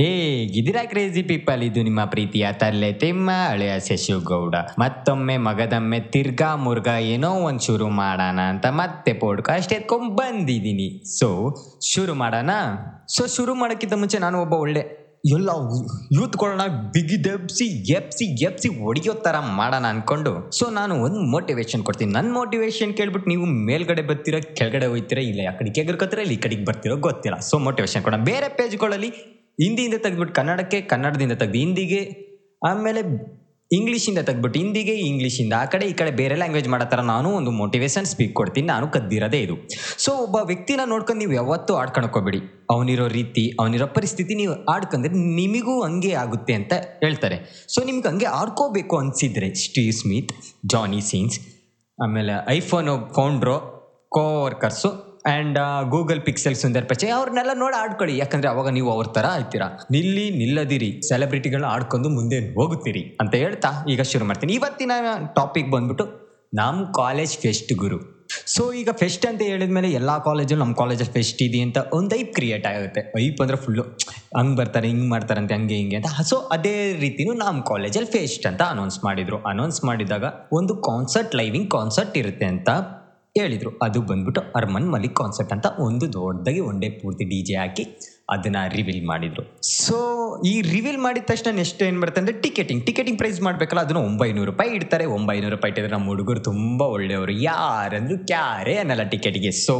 ಹೇಗಿದ್ದೀರಾ crazy people ಇದು ನಿಮ್ಮ ಪ್ರೀತಿಯ ತಲ್ಲೆ ತಿಮ್ಮ ಹಳೆಯ ಶಶಿಗೌಡ. ಮತ್ತೊಮ್ಮೆ ಮಗದಮ್ಮೆ ತಿರ್ಗಾ ಮುರ್ಗ ಏನೋ ಒಂದು ಶುರು ಮಾಡೋಣ ಅಂತ ಮತ್ತೆ ಪಾಡ್ಕಾಸ್ಟ್ ಎತ್ಕೊಂಡು ಬಂದಿದ್ದೀನಿ ಸೊ ಶುರು ಮಾಡೋಣ? ಸೊ ಶುರು ಮಾಡೋಕ್ಕಿಂತ ಮುಂಚೆ ನಾನು ಒಬ್ಬ ಒಳ್ಳೆ ಎಲ್ಲ ಬಿಗಿ ದೆಬ್ಸಿ ಎಪ್ಸಿ ಎಪ್ಸಿ ಒಡಿಯೋ ಥರ ಮಾಡೋಣ ಅಂದ್ಕೊಂಡು ಸೊ ನಾನು ಒಂದು ಮೋಟಿವೇಶನ್ ಕೊಡ್ತೀನಿ. ನನ್ನ ಮೋಟಿವೇಶನ್ ಕೇಳ್ಬಿಟ್ಟು ನೀವು ಮೇಲ್ಗಡೆ ಬರ್ತೀರಾ, ಕೆಳಗಡೆ ಹೋಗ್ತೀರಾ, ಇಲ್ಲ ಆ ಕಡೆಗೆ ಎಗರ್ಕೋತೀರಾ ಇಲ್ಲಿ ಕಡೆಗೆ ಬರ್ತೀರೋ ಗೊತ್ತಿಲ್ಲ. ಸೊ ಮೋಟಿವೇಶನ್ ಕೊಡೋಣ. ಬೇರೆ ಪೇಜ್ಗಳಲ್ಲಿ ಹಿಂದಿಯಿಂದ ತೆಗೆದ್ಬಿಟ್ಟು ಕನ್ನಡಕ್ಕೆ ಕನ್ನಡದಿಂದ ತೆಗೆದು ಹಿಂದಿಗೆ, ಆಮೇಲೆ ಇಂಗ್ಲೀಷಿಂದ ತೆಗೆದ್ಬಿಟ್ಟು ಹಿಂದಿಗೆ, ಇಂಗ್ಲೀಷಿಂದ ಆ ಕಡೆ ಈ ಕಡೆ ಬೇರೆ ಲ್ಯಾಂಗ್ವೇಜ್ ಮಾಡೋ ಥರ ನಾನು ಒಂದು ಮೋಟಿವೇಶನ್ ಸ್ಪೀಕ್ ಕೊಡ್ತೀನಿ, ನಾನು ಕದ್ದಿರೋದೇ ಇದು. ಸೊ ಒಬ್ಬ ವ್ಯಕ್ತಿನ ನೋಡ್ಕೊಂಡು ನೀವು ಯಾವತ್ತೂ ಆಡ್ಕೊಳಕೋಬೇಡಿ ಅವನಿರೋ ರೀತಿ, ಅವನಿರೋ ಪರಿಸ್ಥಿತಿ ನೀವು ಆಡ್ಕೊಂಡ್ರೆ ನಿಮಗೂ ಹಂಗೆ ಆಗುತ್ತೆ ಅಂತ ಹೇಳ್ತಾರೆ. ಸೊ ನಿಮ್ಗೆ ಹಂಗೆ ಆಡ್ಕೋಬೇಕು ಅನಿಸಿದ್ರೆ ಸ್ಟೀವ್ ಸ್ಮಿತ್, ಜಾನಿ ಸೀನ್ಸ್, ಆಮೇಲೆ iPhone founder co workers and Google Pixel Sundar Pichai ಅವ್ರನ್ನೆಲ್ಲ ನೋಡಿ ಆಡ್ಕೊಳ್ಳಿ. ಯಾಕಂದ್ರೆ ಅವಾಗ ನೀವು ಅವ್ರ ಥರ ಆಯ್ತೀರಾ. ನಿಲ್ಲಿ, ನಿಲ್ಲದಿರಿ. ಸೆಲೆಬ್ರಿಟಿಗಳನ್ನ ಆಡ್ಕೊಂಡು ಮುಂದೆ ಹೋಗುತ್ತೀರಿ ಅಂತ ಹೇಳ್ತಾ ಈಗ ಶುರು ಮಾಡ್ತೀನಿ. ಇವತ್ತಿನ ಟಾಪಿಕ್ ಬಂದ್ಬಿಟ್ಟು ನಮ್ಮ ಕಾಲೇಜ್ ಫೆಸ್ಟ್ ಗುರು. ಸೊ ಈಗ ಫೆಸ್ಟ್ ಅಂತ ಹೇಳಿದ್ಮೇಲೆ ಎಲ್ಲ ಕಾಲೇಜಲ್ಲಿ ನಮ್ಮ ಕಾಲೇಜಲ್ಲಿ ಫೆಸ್ಟ್ ಇದೆ ಅಂತ ಒಂದು ಐಪ್ ಕ್ರಿಯೇಟ್ ಆಗುತ್ತೆ. ಐಪ್ ಅಂದರೆ ಫುಲ್ಲು ಹಂಗೆ ಬರ್ತಾರೆ, ಹಿಂಗೆ ಮಾಡ್ತಾರಂತೆ ಹಂಗೆ, ಹಿಂಗೆ ಅಂತ. ಸೊ ಅದೇ ರೀತಿನೂ ನಮ್ಮ ಕಾಲೇಜಲ್ಲಿ ಫೇಸ್ಟ್ ಅಂತ ಅನೌನ್ಸ್ ಮಾಡಿದರು. ಅನೌನ್ಸ್ ಮಾಡಿದಾಗ ಒಂದು ಕಾನ್ಸರ್ಟ್ ಲೈವಿಂಗ್ ಕಾನ್ಸರ್ಟ್ ಇರುತ್ತೆ ಅಂತ ಹೇಳಿದರು ಅದು ಬಂದ್ಬಿಟ್ಟು ಅರ್ಮನ್ ಮಲಿಕ್ ಕಾನ್ಸರ್ಟ್ ಅಂತ ಒಂದು ದೊಡ್ಡದಾಗಿ ಒನ್ ಡೇ ಪೂರ್ತಿ ಡಿ ಜೆ ಹಾಕಿ ಅದನ್ನು ರಿವೀಲ್ ಮಾಡಿದರು. ಸೊ ಈ ರಿವೀಲ್ ಮಾಡಿದ ತಕ್ಷಣ ನೆಕ್ಸ್ಟ್ ಏನು ಬರುತ್ತೆ ಅಂದರೆ ಟಿಕೆಟಿಂಗ್ ಟಿಕೆಟಿಂಗ್ ಪ್ರೈಸ್ ಮಾಡಬೇಕಲ್ಲ, ಅದನ್ನು ಒಂಬೈನೂರು ರೂಪಾಯಿ ಇಡ್ತಾರೆ. ಒಂಬೈನೂರು ರೂಪಾಯಿ ಇಟ್ಟಿದ್ರೆ ನಮ್ಮ ಹುಡುಗರು ತುಂಬ ಒಳ್ಳೆಯವರು. ಯಾರಂದ್ರು ಕ್ಯಾರೇ ಅನ್ನಲ್ಲ ಟಿಕೆಟಿಗೆ ಸೊ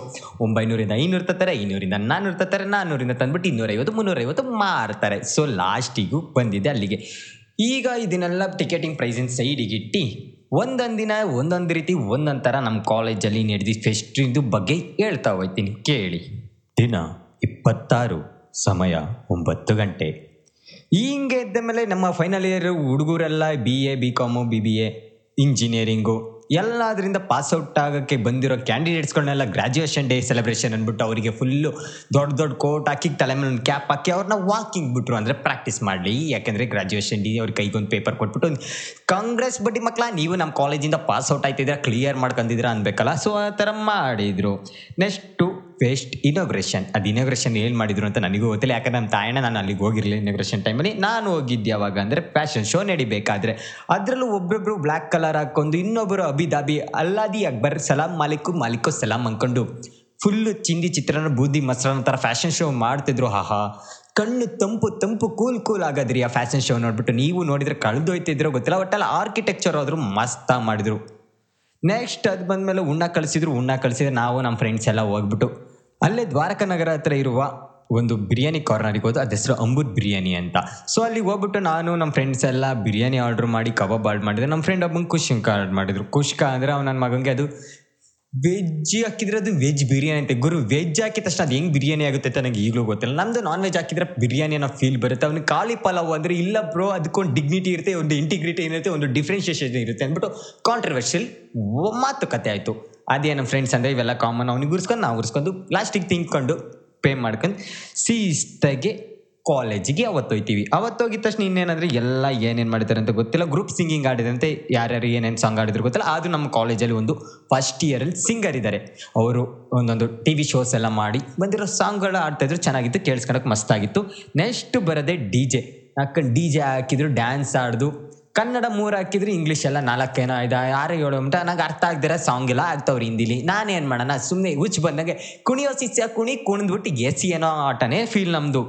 ಒಂಬೈನೂರಿಂದ ಐನೂರು ತರ್ತಾರೆ, ಐನೂರಿಂದ ನಾನ್ನೂರು ತರ್ತಾರೆ. ನಾನ್ನೂರಿಂದ ತಂದ್ಬಿಟ್ಟು ಇನ್ನೂರೈವತ್ತು, ಮುನ್ನೂರೈವತ್ತು ಮಾರ್ತಾರೆ. ಸೊ ಲಾಸ್ಟಿಗೂ ಬಂದಿದೆ ಅಲ್ಲಿಗೆ. ಈಗ ಇದನ್ನೆಲ್ಲ ಟಿಕೆಟಿಂಗ್ ಪ್ರೈಸಿನ ಸೈಡಿಗೆ ಇಟ್ಟು ಒಂದೊಂದು ದಿನ ಒಂದೊಂದು ರೀತಿ ಒಂದೊಂದು ಥರ ನಮ್ಮ ಕಾಲೇಜಲ್ಲಿ ನಡೆದಿದ್ದ ಫೆಸ್ಟಿಂದು ಬಗ್ಗೆ ಹೇಳ್ತಾ ಹೋಗ್ತೀನಿ, ಕೇಳಿ. ದಿನ ಇಪ್ಪತ್ತಾರು, ಸಮಯ ಒಂಬತ್ತು ಗಂಟೆ. ಹಿಂಗೆ ಇದ್ದ ಮೇಲೆ ನಮ್ಮ ಫೈನಲ್ ಇಯರ್ ಹುಡುಗರೆಲ್ಲ B A B com B B A engineering ಎಲ್ಲದರಿಂದ pass out ಆಗೋಕ್ಕೆ ಬಂದಿರೋ ಕ್ಯಾಂಡಿಡೇಟ್ಸ್ಗಳನ್ನೆಲ್ಲ ಗ್ರಾಜ್ಯುಯೇಷನ್ ಡೇ ಸೆಲೆಬ್ರೇಷನ್ ಅಂದ್ಬಿಟ್ಟು ಅವರಿಗೆ ಫುಲ್ಲು ದೊಡ್ಡ ದೊಡ್ಡ ಕೋಟ್ ಹಾಕಿ ತಲೆ ಮೇಲೆ ಒಂದು ಕ್ಯಾಪ್ ಹಾಕಿ ಅವ್ರನ್ನ ವಾಕಿಂಗ್ ಬಿಟ್ರು ಅಂದರೆ ಪ್ರಾಕ್ಟೀಸ್ ಮಾಡಲಿ. ಯಾಕೆಂದರೆ ಗ್ರಾಜ್ಯುಯೇಷನ್ ಡೇ ಅವ್ರ ಕೈಗೊಂದು ಪೇಪರ್ ಕೊಟ್ಬಿಟ್ಟು ಒಂದು ಕಾಂಗ್ರೆಸ್ ಬಡ್ಡಿ ಮಕ್ಕಳ ನೀವು ನಮ್ಮ ಕಾಲೇಜಿಂದ ಪಾಸ್ ಔಟ್ ಆಯ್ತಿದ್ದೀರಾ ಕ್ಲಿಯರ್ ಮಾಡ್ಕೊಂಡಿದ್ದೀರಾ ಅನ್ಬೇಕಲ್ಲ ಸೊ ಆ ಥರ ಮಾಡಿದರು. ನೆಕ್ಸ್ಟು ಫೆಸ್ಟ್ ಇನಾಗ್ರೇಷನ್ ಅದು ಇನಾಗ್ರೇಷನ್ ಏನು ಮಾಡಿದ್ರು ಅಂತ ನನಗೂ ಗೊತ್ತಿಲ್ಲ. ಯಾಕಂದ್ರೆ ನಮ್ಮ ತಾಯಣ್ಣ ನಾನು ಅಲ್ಲಿಗೆ ಹೋಗಿರಲಿಲ್ಲ ಇನಾಗ್ರೇಷನ್ ಟೈಮಲ್ಲಿ ನಾನು ಹೋಗಿದ್ದೆ ಯಾವಾಗ ಅಂದರೆ ಫ್ಯಾಷನ್ ಶೋ ನಡಿಬೇಕಾದ್ರೆ. ಅದರಲ್ಲೂ ಒಬ್ಬೊಬ್ಬರು ಬ್ಲ್ಯಾಕ್ ಕಲರ್ ಹಾಕ್ಕೊಂಡು ಇನ್ನೊಬ್ಬರು ಅಬಿದಾಬಿ, ಅಲ್ಲಾದಿ ಅಕ್ಬರ್, ಸಲಾಂ ಮಾಲಿಕು, ಮಾಲಿಕೋ ಸಲಾಂ ಅಂದ್ಕೊಂಡು ಫುಲ್ಲು ಚಿಂದಿ ಚಿತ್ರನ ಬೂದಿ ಮೊಸರನ್ನ ಥರ ಫ್ಯಾಷನ್ ಶೋ ಮಾಡ್ತಿದ್ರು. ಹಾಹಾ ಕಣ್ಣು ತಂಪು ತಂಪು, ಕೂಲ್ ಕೂಲ್ ಆಗೋದ್ರಿ ಆ ಫ್ಯಾಷನ್ ಶೋ ನೋಡ್ಬಿಟ್ಟು. ನೀವು ನೋಡಿದ್ರೆ ಕಳೆದೋಯ್ತಿದ್ರೋ ಗೊತ್ತಿಲ್ಲ. ಒಟ್ಟಲ್ಲ ಆರ್ಕಿಟೆಕ್ಚರ್ ಆದರೂ ಮಸ್ತ ಮಾಡಿದ್ರು. ನೆಕ್ಸ್ಟ್ ಅದು ಬಂದಮೇಲೆ ಉಣ್ಣ ಕಳಿಸಿದ್ರು. ಉಣ್ಣ ಕಳಿಸಿದ್ರೆ ನಾವು ನಮ್ಮ ಫ್ರೆಂಡ್ಸ್ ಎಲ್ಲ ಹೋಗ್ಬಿಟ್ಟು ಅಲ್ಲೇ ದ್ವಾರಕ ನಗರ ಹತ್ರ ಇರುವ ಒಂದು ಬಿರಿಯಾನಿ ಕಾರ್ನರಿಗೆ ಹೋದ ಅದ ಹೆಸರು ಅಂಬುದ್ ಬಿರಿಯಾನಿ ಅಂತ. ಸೊ ಅಲ್ಲಿಗೆ ಹೋಗ್ಬಿಟ್ಟು ನಾನು ನಮ್ಮ ಫ್ರೆಂಡ್ಸ್ ಎಲ್ಲ ಬಿರಿಯಾನಿ ಆರ್ಡರ್ ಮಾಡಿ, ಕಬಾಬ್ ಆರ್ಡ್ರ್ ಮಾಡಿದ್ರೆ ನಮ್ಮ ಫ್ರೆಂಡ್ ಒಬ್ಬಂಗೆ ಕುಷ್ಕ ಆರ್ಡ್ರ್ ಮಾಡಿದ್ರು. ಕುಷ್ಕ ಅಂದ್ರೆ ಅವ್ನ ಮಗನಿಗೆ ಅದು ವೆಜ್ ಹಾಕಿದ್ರೆ ಅದು ವೆಜ್ ಬಿರಿಯಾನಿ ಅಂತ. ಗುರು ವೆಜ್ ಹಾಕಿದ ತಕ್ಷಣ ಅದು ಹೆಂಗೆ ಬಿರಿಯಾನಿ ಆಗುತ್ತೆ ಅಂತ ನನಗೆ ಈಗಲೂ ಗೊತ್ತಿಲ್ಲ. ನಮ್ದು ನಾನ್ ವೆಜ್ ಹಾಕಿದ್ರೆ ಬಿರಿಯಾನಿ ಅನ್ನೋ ಫೀಲ್ ಬರುತ್ತೆ. ಅವ್ನಿಗೆ ಖಾಲಿ ಪಲಾವ್ ಅಂದರೆ ಇಲ್ಲ ಬ್ರೋ ಅದಕ್ಕೊಂದು ಡಿಗ್ನಿಟಿ ಇರುತ್ತೆ, ಒಂದು ಇಂಟಿಗ್ರಿಟಿ ಇರುತ್ತೆ, ಒಂದು ಡಿಫ್ರೆನ್ಷಿಯೇಷನ್ ಇರುತ್ತೆ ಅಂದ್ಬಿಟ್ಟು ಕಾಂಟ್ರವರ್ಷಿಯಲ್ ಮಾತುಕತೆ ಆಯಿತು. ಅದೇ ನಮ್ಮ ಫ್ರೆಂಡ್ಸ್ ಅಂದರೆ ಇವೆಲ್ಲ ಕಾಮನ್ ಅವ್ನಿಗೆ ಉರ್ಸ್ಕೊಂಡು ನಾವು ಉರ್ಸ್ಕೊಂಡು ಲಾಸ್ಟಿಗೆ ತಿಂಕೊಂಡು ಪೇ ಮಾಡ್ಕೊಂಡು ಸೀಸ್ತಗೆ ಕಾಲೇಜಿಗೆ ಅವತ್ತು ಹೋಯ್ತೀವಿ. ಅವತ್ತು ಹೋಗಿದ ತಕ್ಷಣ ಇನ್ನೇನಂದ್ರೆ ಎಲ್ಲ ಏನೇನು ಮಾಡಿದ್ದಾರೆ ಅಂತ ಗೊತ್ತಿಲ್ಲ. ಗ್ರೂಪ್ ಸಿಂಗಿಂಗ್ ಆಡಿದಂತೆ ಯಾರ್ಯಾರು ಏನೇನು ಸಾಂಗ್ ಆಡಿದ್ರು ಗೊತ್ತಿಲ್ಲ. ಅದು ನಮ್ಮ ಕಾಲೇಜಲ್ಲಿ ಒಂದು ಫಸ್ಟ್ ಇಯರಲ್ಲಿ ಸಿಂಗರ್ ಇದ್ದಾರೆ ಅವರು ಒಂದೊಂದು ಟಿ ವಿ ಶೋಸ್ ಎಲ್ಲ ಮಾಡಿ ಬಂದಿರೋ ಸಾಂಗ್ಗಳು ಆಡ್ತಾ ಇದ್ರು, ಚೆನ್ನಾಗಿತ್ತು ಕೇಳಿಸ್ಕೊಳಕ್ಕೆ ಮಸ್ತಾಗಿತ್ತು ನೆಕ್ಸ್ಟ್ ಬರೋದೇ ಡಿ ಜೆ ಹಾಕೊಂಡು ಡಿ ಜೆ ಹಾಕಿದ್ರು ಡ್ಯಾನ್ಸ್ ಆಡ್ದು. ಕನ್ನಡ ಮೂರು ಹಾಕಿದ್ರೆ ಇಂಗ್ಲಿಷ್ ಎಲ್ಲ ನಾಲ್ಕೇನೋ ಐದು ಆರು, ಏಳು ಅಂತ ನಂಗೆ ಅರ್ಥ ಆಗ್ದಿರ ಸಾಂಗ್ ಎಲ್ಲ ಆಗ್ತಾವ್ರಿ ಹಿಂದಿಲಿ. ನಾನೇನು ಮಾಡೋಣ ಸುಮ್ಮನೆ ಹುಚ್ಚು ಬಂದಂಗೆ ಕುಣಿಯೋ ಶಿಷ್ಯ ಕುಣಿ ಕುಣಿದ್ಬಿಟ್ಟು ಎಸಿ ಏನೋ ಆಟನೇ ಫೀಲ್ ನಮ್ಮದು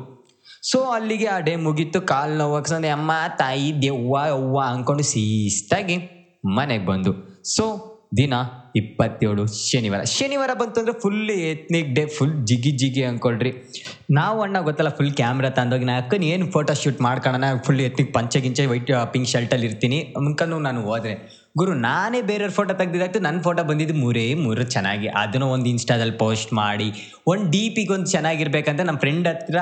ಸೊ ಅಲ್ಲಿಗೆ ಆ ಡೇ ಮುಗೀತು, ಕಾಲು ನೋವು ಅಮ್ಮ, ತಾಯಿ, ದೆವ್ವ ಅವ್ವ ಅಂದ್ಕೊಂಡು ಸೀಸ್ಟಾಗಿ ಮನೆಗೆ ಬಂದು. ಸೊ ದಿನ ಇಪ್ಪತ್ತೇಳು ಶನಿವಾರ. ಶನಿವಾರ ಬಂತು ಅಂದ್ರೆ ಫುಲ್ ಎತ್ನಿಕ್ ಡೇ ಫುಲ್ ಜಿಗಿ ಜಿಗಿ ಅಂದ್ಕೊಳ್ರಿ ನಾವು ಅಣ್ಣ ಗೊತ್ತಲ್ಲ ಫುಲ್ ಕ್ಯಾಮ್ರಾ ತಂದೋಗಿ ನಾ ಅಕ್ಕನ ಏನು ಫೋಟೋ ಶೂಟ್ ಮಾಡ್ಕೊಳ್ಳೋಣ ಫುಲ್ ಎತ್ನಿಕ್ ಪಂಚೆ ಗಿಂಚೆ ವೈಟ್ ಪಿಂಕ್ ಶರ್ಟಲ್ಲಿ ಇರ್ತೀನಿ. ಅನ್ಕೊಂಡು ನಾನು ಹೋದ್ರೆ, ಗುರು, ನಾನೇ ಬೇರೆಯವ್ರ ಫೋಟೋ ತೆಗ್ದಿದ್ದಾಗ್ತು ನನ್ನ ಫೋಟೋ ಬಂದಿದ್ದು ಮೂರೇ, ಮೂರು ಚೆನ್ನಾಗಿ, ಅದನ್ನು ಒಂದು ಇನ್ಸ್ಟಾದಲ್ಲಿ ಪೋಸ್ಟ್ ಮಾಡಿ, ಒಂದು ಡಿ ಒಂದು ಚೆನ್ನಾಗಿರ್ಬೇಕಂತ ನಮ್ಮ ಫ್ರೆಂಡ್ ಹತ್ರ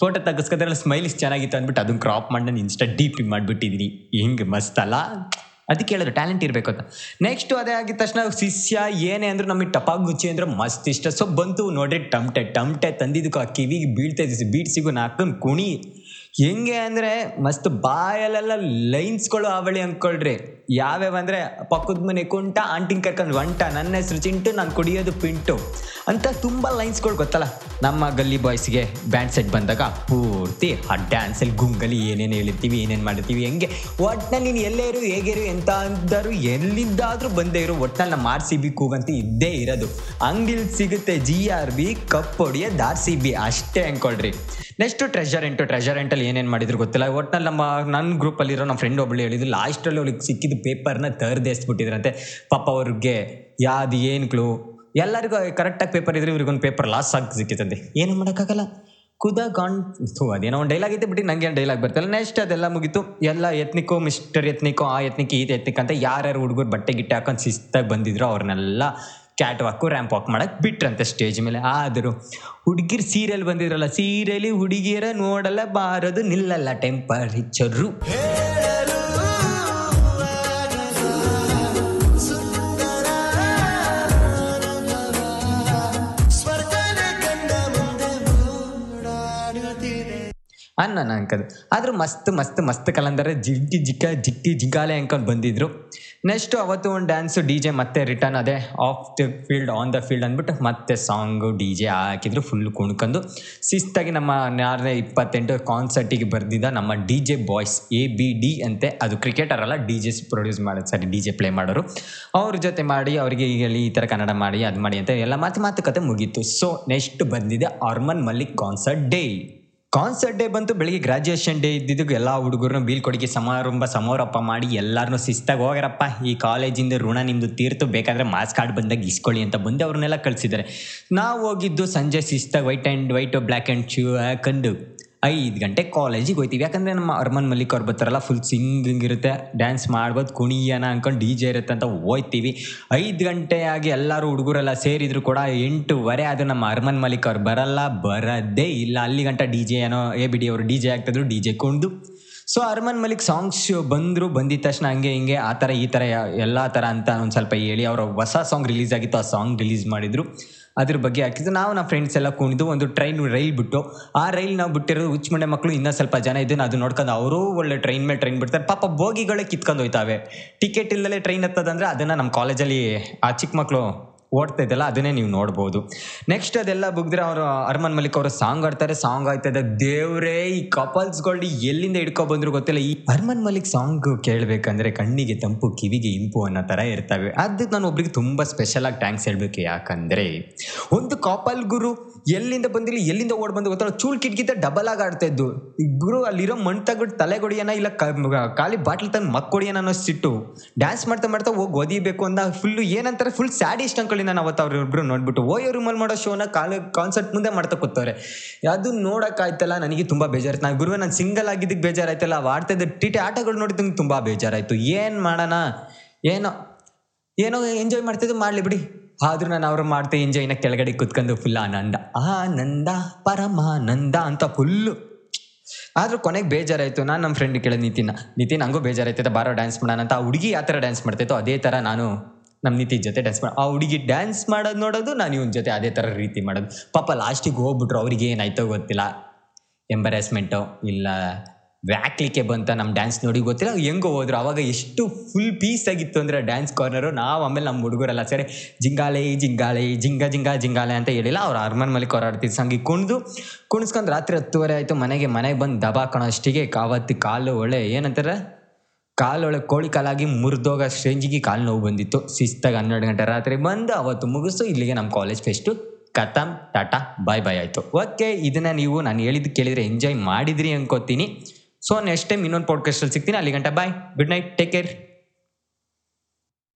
ಫೋಟೋ ತೆಗಿಸ್ಕೊದ್ರಲ್ಲಿ ಸ್ಮೈಲಿಸ್ ಚೆನ್ನಾಗಿತ್ತು ಅಂದ್ಬಿಟ್ಟು ಅದನ್ನು ಕ್ರಾಪ್ ಮಾಡಿ ನಾನು ಇನ್ಸ್ಟಾ ಡಿ ಪಿ ಮಾಡಿಬಿಟ್ಟಿದ್ದೀನಿ ಹಿಂಗೆ ಮಸ್ತ್ ಅಲ್ಲ? ಅದಕ್ಕೆ ಹೇಳಿದ್ರು ಟ್ಯಾಲೆಂಟ್ ಇರಬೇಕು ಅಂತ. ನೆಕ್ಸ್ಟ್ ಅದೇ ಆಗಿದ ತಕ್ಷಣ ಶಿಷ್ಯ, ಏನೇ ಅಂದ್ರೆ ನಮಗೆ ಟಪಾಗುಚ್ಚಿ ಅಂದ್ರೆ ಮಸ್ತ್ ಇಷ್ಟ. ಸೊ ಬಂತು ನೋಡ್ರಿ ಟಮ್ಟೆ ಟಮ್ಟೆ ತಂದಿದ್ದಕ್ಕೆ ಆ ಕಿವಿಗೆ ಬೀಳ್ತಾ ಇದ್ದೀವಿ ಬೀಟ್ಸಿಗೂ ನಾಲ್ಕೊಂಡು ಕುಣಿ. ಹೆಂಗೆ ಅಂದರೆ ಮಸ್ತ್ ಬಾಯಲ್ಲೆಲ್ಲ ಲೈನ್ಸ್ಗಳು ಅವಳಿ ಅಂದ್ಕೊಳ್ರಿ. ಯಾವ್ಯಾವ ಅಂದ್ರೆ ಪಕ್ಕದ ಮನೆ ಕುಂಟ ಆಂಟಿಂಗ್ ಕರ್ಕೊಂಡು ವಂಟ ನನ್ನ ಹೆಸರು ಚಿಂಟು, ನಾನು ಕುಡಿಯೋದು ಪಿಂಟು ಅಂತ ತುಂಬ ಲೈನ್ಸ್ಗಳು ಗೊತ್ತಲ್ಲ? ನಮ್ಮ ಗಲ್ಲಿ ಬಾಯ್ಸ್ಗೆ ಬ್ಯಾಂಡ್ ಸೆಟ್ ಬಂದಾಗ ಪೂರ್ತಿ ಆ ಡ್ಯಾನ್ಸಲ್ಲಿ ಗುಂಗಲಿ ಏನೇನು ಹೇಳಿರ್ತೀವಿ, ಏನೇನು ಮಾಡಿರ್ತೀವಿ, ಹೆಂಗೆ? ಒಟ್ನಲ್ಲಿ ನೀನು ಎಲ್ಲೇ ಇರು ಎಂತ ಅಂದರು ಎಲ್ಲಿಂದಾದ್ರೂ ಬಂದೇ ಇರು. ಒಟ್ನಲ್ಲಿ ನಮ್ಮ ಆರ್ ಸಿ ಬಿ ಕೂಗಂತೂ ಇದ್ದೇ ಇರೋದು. ಅಂಗಿಲ್ ಸಿಗುತ್ತೆ ಜಿ ಆರ್ ಬಿ ಕಪ್ ಹೊಡಿಯ ಆರ್ ಸಿ ಬಿ ಅಷ್ಟೇ ಅಂದ್ಕೊಳ್ರಿ ನೆಕ್ಸ್ಟ್ ಟ್ರೆಜರ್ ಎಂಟಲ್ಲಿ ಏನೇನು ಮಾಡಿದ್ರು ಗೊತ್ತಿಲ್ಲ. ಒಟ್ನಲ್ಲಿ ನಮ್ಮ ನನ್ನ ಗ್ರೂಪಲ್ಲಿರೋ ನಮ್ಮ ಫ್ರೆಂಡ್ ಒಬ್ಬಳು ಹೇಳಿದ್ರು ಲಾಸ್ಟಲ್ಲಿ ಅವಳಿಗೆ ಸಿಕ್ಕಿದ ಪೇಪರ್ನ ತರ್ದೇಸ್ಬಿಟ್ಟಿದ್ರಂತೆ. ಪಾಪ ಅವ್ರಿಗೆ ಯಾವ್ದು ಏನು ಕ್ಲೂ ಎಲ್ಲರಿಗೂ ಕರೆಕ್ಟಾಗಿ ಪೇಪರ್ ಇದ್ರೆ ಇವ್ರಿಗೊಂದು ಪೇಪರ್ ಲಾಸ್ ಆಗಿ ಸಿಕ್ಕಿತ್ತಂತೆ ಏನು ಮಾಡೋಕ್ಕಾಗಲ್ಲ. ಕುದ ಗಾಂಡ್ ಅದೇನೋ ಒಂದು ಡೈಲಾಗ್ ಐತೆ ಬಿಟ್ಟು ನಂಗೆ ಡೈಲಾಗ್ ಬರ್ತಲ್ಲ. ನೆಕ್ಸ್ಟ್ ಅದೆಲ್ಲ ಮುಗೀತು. ಎಲ್ಲ ಎತ್ನಿಕೋ ಮಿಸ್ಟರ್ ಎತ್ನಿಕೋ ಆ ಎತ್ನಿಕ್ ಈ ಎತ್ನಿಕ್ ಅಂತ ಯಾರ್ಯಾರು ಹುಡುಗರು ಬಟ್ಟೆ ಗಿಟ್ಟೆ ಹಾಕೊಂಡು ಶಿಸ್ತಾಗಿ ಬಂದಿದ್ರು ಅವ್ರನ್ನೆಲ್ಲ ಕ್ಯಾಟ್ ವಾಕು ರ್ಯಾಂಪ್ ವಾಕ್ ಮಾಡಕ್ಕೆ ಬಿಟ್ರಂತೆ ಸ್ಟೇಜ್ ಮೇಲೆ. ಆದರೂ ಹುಡುಗಿರ್ ಸೀರಿಯಲ್ ಬಂದಿದ್ರಲ್ಲ ಸೀರಿಯಲಿ ಹುಡುಗಿಯರ ನೋಡಲ್ಲ ಬಾರದು ನಿಲ್ಲಲ್ಲ ಟೆಂಪರೇಚರು đưa tin ಅನ್ನ ಅಂಕದು ಆದ್ರೂ ಮಸ್ತ್ ಮಸ್ತ್ ಮಸ್ತ್ ಕಲಂದರ ಜಿಗ್ಗಿ ಜಿಕ್ಕ ಜಿಗ್ಗಿ ಜಿಗ್ಗಾಲೆ ಅಂಕೊಂಡು ಬಂದಿದ್ರು. ನೆಕ್ಸ್ಟ್ ಅವತ್ತು ಒಂದು ಡ್ಯಾನ್ಸು ಡಿ ಜೆ ಮತ್ತೆ ರಿಟರ್ನ್ ಅದೇ off the field on the field ಅಂದ್ಬಿಟ್ಟು ಮತ್ತೆ ಸಾಂಗು ಡಿ ಜೆ ಹಾಕಿದ್ರು ಫುಲ್ ಕುಣ್ಕೊಂಡು ಶಿಸ್ತಾಗಿ ನಮ್ಮ ನಾರನೇ ಇಪ್ಪತ್ತೆಂಟು ಕಾನ್ಸರ್ಟಿಗೆ ಬರ್ದಿದ್ದ ನಮ್ಮ D J boys A B D ಅಂತೆ. ಅದು ಕ್ರಿಕೆಟರ್ ಅಲ್ಲ ಡಿ ಜೆ ಪ್ರೊಡ್ಯೂಸ್ ಮಾಡೋದು ಸರಿ ಡಿ ಜೆ ಪ್ಲೇ ಮಾಡೋರು. ಅವ್ರ ಜೊತೆ ಮಾಡಿ, ಅವರಿಗೆ ಈಗ ಈ ಥರ ಕನ್ನಡ ಮಾಡಿ, ಅದು ಮಾಡಿ ಅಂತ ಎಲ್ಲ ಮಾತು ಮಾತುಕತೆ ಮುಗೀತು. ಸೊ ನೆಕ್ಸ್ಟ್ ಬಂದಿದೆ Armaan Malik concert day concert day ಬಂತು, ಬೆಳಿಗ್ಗೆ ಗ್ರಾಜುಯೇಷನ್ ಡೇ ಇದ್ದಿದ್ದು ಎಲ್ಲ ಹುಡುಗರನ್ನ ಬೀಳ್ಕೊಡುಗೆ ಸಮಾರಂಭ, ಸಮಾರೋಪ ಮಾಡಿ ಎಲ್ಲರನ್ನೂ ಶಿಸ್ತಾಗಿ ಹೋಗ್ಯಾರಪ್ಪ, ಈ ಕಾಲೇಜಿಂದ ಋಣ ನಿಮ್ಮದು ತೀರ್ತು, ಬೇಕಾದರೆ ಮಾಸ್ ಕಾರ್ಡ್ ಬಂದಾಗ ಇಸ್ಕೊಳ್ಳಿ ಅಂತ ಬಂದು ಅವ್ರನ್ನೆಲ್ಲ ಕಳಿಸಿದ್ದಾರೆ. ನಾವು ಹೋಗಿದ್ದು ಸಂಜೆ ಶಿಸ್ತಾಗಿ white and white black and shoe ಹಾಕೊಂಡು ಐದು ಗಂಟೆ ಕಾಲೇಜಿಗೆ ಹೋಯ್ತೀವಿ. ಯಾಕಂದರೆ ನಮ್ಮ ಅರ್ಮನ್ ಮಲ್ಲಿಕ್ ಅವ್ರು ಬರ್ತಾರಲ್ಲ ಫುಲ್ ಸಿಂಗಿಂಗ್ ಇರುತ್ತೆ ಡ್ಯಾನ್ಸ್ ಮಾಡ್ಬೋದು, ಕುಣಿಯನ ಅನ್ಕೊಂಡು ಡಿ ಜೆ ಇರುತ್ತೆ ಅಂತ ಹೋಯ್ತೀವಿ. ಐದು ಗಂಟೆಯಾಗಿ ಎಲ್ಲರೂ ಹುಡುಗರೆಲ್ಲ ಸೇರಿದ್ರು ಕೂಡ ಎಂಟೂವರೆ ಅದು ನಮ್ಮ ಅರ್ಮನ್ ಮಲ್ಲಿಕ್ ಅವ್ರು ಬರಲ್ಲ, ಬರದೇ ಇಲ್ಲ. ಅಲ್ಲಿ ಗಂಟ ಡಿ ಜೆ ಏನೋ ಎ ಬಿ ಡಿ ಅವರು ಡಿ ಜೆ ಆಗ್ತಿದ್ರು ಡಿ ಜೆ ಕೊಂಡು ಸೊ ಅರ್ಮನ್ ಮಲಿಕ್ ಸಾಂಗ್ಸ್ ಬಂದರು, ಬಂದಿದ ತಕ್ಷಣ ಹಂಗೆ ಹಿಂಗೆ ಆ ಥರ ಈ ಥರ ಎಲ್ಲ ಥರ ಅಂತ ಒಂದು ಸ್ವಲ್ಪ ಹೇಳಿ, ಅವರ ಹೊಸ ಸಾಂಗ್ ರಿಲೀಸ್ ಆಗಿತ್ತು, ಆ ಸಾಂಗ್ ರಿಲೀಸ್ ಮಾಡಿದರು. ಅದ್ರ ಬಗ್ಗೆ ಹಾಕಿದ್ದು. ನಾವು ನಮ್ಮ ಫ್ರೆಂಡ್ಸ್ ಎಲ್ಲ ಕುಣಿದು ಒಂದು ಟ್ರೈನ್ ರೈಲ್ ಬಿಟ್ಟು. ಆ ರೈಲ್ ನಾವು ಬಿಟ್ಟಿರೋದು ಹುಚ್ಚಮಂಡೆ ಮಕ್ಕಳು ಇನ್ನೂ ಸ್ವಲ್ಪ ಜನ ಇದನ್ನು ಅದು ನೋಡ್ಕೊಂಡು ಅವರು ಒಳ್ಳೆ ಟ್ರೈನ್ ಮೇಲೆ ಟ್ರೈನ್ ಬಿಡ್ತಾರೆ. ಪಾಪ ಬೋಗಿಗಳೇ ಕಿತ್ಕೊಂಡು ಹೋಯ್ತಾವೆ. ಟಿಕೆಟ್ ಇಲ್ಲದೆ ಟ್ರೈನ್ ಹತ್ತದಂದ್ರೆ ಅದನ್ನು ನಮ್ಮ ಕಾಲೇಜಲ್ಲಿ ಆ ಚಿಕ್ಕ ಮಕ್ಕಳು ಓಡ್ತಾ ಇದ್ದಲ್ಲ ಅದನ್ನೇ ನೀವು ನೋಡ್ಬೋದು. ನೆಕ್ಸ್ಟ್ ಅದೆಲ್ಲ ಬುಗ್ದ್ರೆ ಅವರು, ಅರ್ಮನ್ ಮಲಿಕ್ ಅವರು ಸಾಂಗ್ ಆಡ್ತಾರೆ ಸಾಂಗ್ ಆಯ್ತದೆ ದೇವ್ರೇ, ಈ ಕಪಲ್ಸ್ಗಳು ಎಲ್ಲಿಂದ ಹಿಡ್ಕೊ ಬಂದ್ರು ಗೊತ್ತಿಲ್ಲ. ಈ ಅರ್ಮನ್ ಮಲಿಕ್ ಸಾಂಗ್ ಕೇಳಬೇಕಂದ್ರೆ ಕಣ್ಣಿಗೆ ತಂಪು, ಕಿವಿಗೆ ಇಂಪು ಅನ್ನೋ ಥರ ಇರ್ತವೆ. ಅದಕ್ಕೆ ನಾನು ಒಬ್ರಿಗೆ ತುಂಬ ಸ್ಪೆಷಲ್ ಆಗಿ ಥ್ಯಾಂಕ್ಸ್ ಹೇಳ್ಬೇಕು. ಯಾಕಂದ್ರೆ, ಒಂದು ಕಾಪಲ್ ಗುರು ಎಲ್ಲಿಂದ ಬಂದಿಲ್ಲ, ಎಲ್ಲಿಂದ ಓಡ್ ಬಂದು ಗೊತ್ತಲ್ಲ. ಚೂಲ್ ಕಿಟ್ಕಿತ ಡಬಲ್ ಆಗಿ ಆಡ್ತಾ ಇದ್ದು. ಗುರು, ಅಲ್ಲಿರೋ ಮಣ್ ತಗೊಂಡು ತಲೆ ಹೊಡಿಯೋಣ ಇಲ್ಲ ಖಾಲಿ ಬಾಟ್ಲ್ ತಂದು ಮಕ್ಕೊಡಿಯನ ಅನ್ನೋ ಸಿಟ್ಟು. ಡ್ಯಾನ್ಸ್ ಮಾಡ್ತಾ ಮಾಡ್ತಾ ಹೋಗಿ ಓದಿಬೇಕು ಅಂದ ಫುಲ್ಲು ಏನಂತಾರೆ ಫುಲ್ ಸ್ಯಾಡಿಸ್ಟ್ ಅನ್ಕೊಳ್ಳಿ ನಾವು ಅವತ್ತು ಅವ್ರಿಬ್ರು ನೋಡ್ಬಿಟ್ಟು, ಓಯೋ ಮಲ್ ಮಾಡೋ ಶೋನ ಕಾಲ ಕಾನ್ಸರ್ಟ್ ಮುಂದೆ ಮಾಡ್ತಾ ಕೂತವ್ರೆ. ಅದು ನೋಡೋಕ್ಕಾಯ್ತಲ್ಲ, ನನಗೆ ತುಂಬ ಬೇಜಾರಾಯ್ತು. ನಾನು ಗುರುವೆ ನಾನು ಸಿಂಗಲ್ ಆಗಿದ್ದಕ್ಕೆ ಬೇಜಾರಾಯ್ತಲ್ಲ ಅವು ಆಡ್ತಾ ಇದ್ದ ಟಿಟಿ ಆಟಗಳು ನೋಡಿದಂಗೆ ತುಂಬಾ ಬೇಜಾರಾಯಿತು. ಏನು ಮಾಡೋಣ? ಏನೋ ಏನೋ ಎಂಜಾಯ್ ಮಾಡ್ತಿದ್ದು ಮಾಡಲಿ ಬಿಡಿ. ಆದ್ರೂ ನಾನು ಅವ್ರು ಮಾಡ್ತಾ ಎಂಜಾಯ್ನ ಕೆಳಗಡೆ ಕುತ್ಕೊಂಡು ಫುಲ್ ಆನಂದ. ಆನಂದ, ಪರಮಾನಂದ ಅಂತ ಫುಲ್ಲು ಆದ್ರೂ ಕೊನೆಗೆ ಬೇಜಾರಾಯ್ತು. ನಾನು ನಮ್ಮ ಫ್ರೆಂಡ್ ಕೇಳಿದ ನಿತಿನ. ನಿತಿನ್, ಹಂಗೂ ಬೇಜಾರಾಯ್ತೈತೆ ಬಾರೋ ಡ್ಯಾನ್ಸ್ ಮಾಡೋಣ ಅಂತ. ಆ ಹುಡುಗಿ ಆ ಥರ ಡ್ಯಾನ್ಸ್ ಮಾಡ್ತಾಯಿತ್ತು ಅದೇ ಥರ ನಾನು ನಮ್ಮ ನೀತಿ ಜೊತೆ ಡ್ಯಾನ್ಸ್ ಮಾಡಿ ಆ ಹುಡುಗಿ ಡ್ಯಾನ್ಸ್ ಮಾಡೋದು ನೋಡೋದು, ನಾನು ಇವನ ಜೊತೆ ಅದೇ ಥರ ರೀತಿ ಮಾಡೋದು. ಪಾಪ ಲಾಸ್ಟಿಗೆ ಹೋಗ್ಬಿಟ್ರು, ಅವ್ರಿಗೆ ಏನಾಯ್ತೋ ಗೊತ್ತಿಲ್ಲ. ಎಂಬರಾಸ್ಮೆಂಟು ಇಲ್ಲ. ವ್ಯಾಕ್ಲಿಕ್ಕೆ ಬಂತ ನಮ್ಮ ಡ್ಯಾನ್ಸ್ ನೋಡಿ ಗೊತ್ತಿಲ್ಲ. ಹೆಂಗೋ ಹೋದ್ರು, ಅವಾಗ ಎಷ್ಟು ಫುಲ್ ಪೀಸ್ ಆಗಿತ್ತು ಅಂದರೆ ಡ್ಯಾನ್ಸ್ ಕಾರ್ನರು ನಾವು ಆಮೇಲೆ ನಮ್ಮ ಹುಡುಗರೆಲ್ಲ ಸರಿ, ಜಿಂಗಾಲೆ ಜಿಂಗಾಲೆ, ಜಿಂಗ ಜಿಂಗ, ಜಿಂಗಾಲೆ ಅಂತ ಹೇಳಿಲ್ಲ. ಅವ್ರು ಅರ್ಮನ್ ಮಲಿಕ್ ಅವ್ರು ಆಡ್ತಿದ್ದು ಸಂಗಿ ಕುಣಿದು, ಕುಣಿಸ್ಕೊಂಡು ರಾತ್ರಿ ಹತ್ತುವರೆ ಆಯಿತು, ಮನೆಗೆ ಮನೆಗೆ ಬಂದು ದಬಾಕೋಣ ಅಷ್ಟಿಗೆ. ಕಾವತ್ತಿ ಕಾಲು ಒಳ್ಳೆ, ಏನಂತಾರೆ? ಕಾಲು ಒಳಗೆ ಕೋಳಿ ಕಾಲಾಗಿ ಮುರಿದೋಗ ಸ್ಟ್ರೇಂಜಿಗೆ ಕಾಲು ನೋವು ಬಂದಿತ್ತು. ಶಿಸ್ತಾಗಿ ಹನ್ನೆರಡು ಗಂಟೆ ರಾತ್ರಿ ಬಂದು ಅವತ್ತು ಮುಗಿಸು ಇಲ್ಲಿಗೆ ನಮ್ಮ ಕಾಲೇಜ್ ಫೆಸ್ಟು ಕತಮ್ ಟಾಟಾ ಬಾಯ್ ಬಾಯ್ ಆಯಿತು. ಓಕೆ, ಇದನ್ನು ನೀವು ನಾನು ಹೇಳಿದ್ದು ಕೇಳಿದರೆ ಎಂಜಾಯ್ ಮಾಡಿದ್ರಿ ಅನ್ಕೋತೀನಿ. ಸೊ ನೆಕ್ಸ್ಟ್ ಟೈಮ್ ಇನ್ನೊಂದು ಪಾಡ್ಕಾಸ್ಟಲ್ಲಿ ಸಿಗ್ತೀನಿ. ಅಲ್ಲಿ ಗಂಟೆ bye good night take care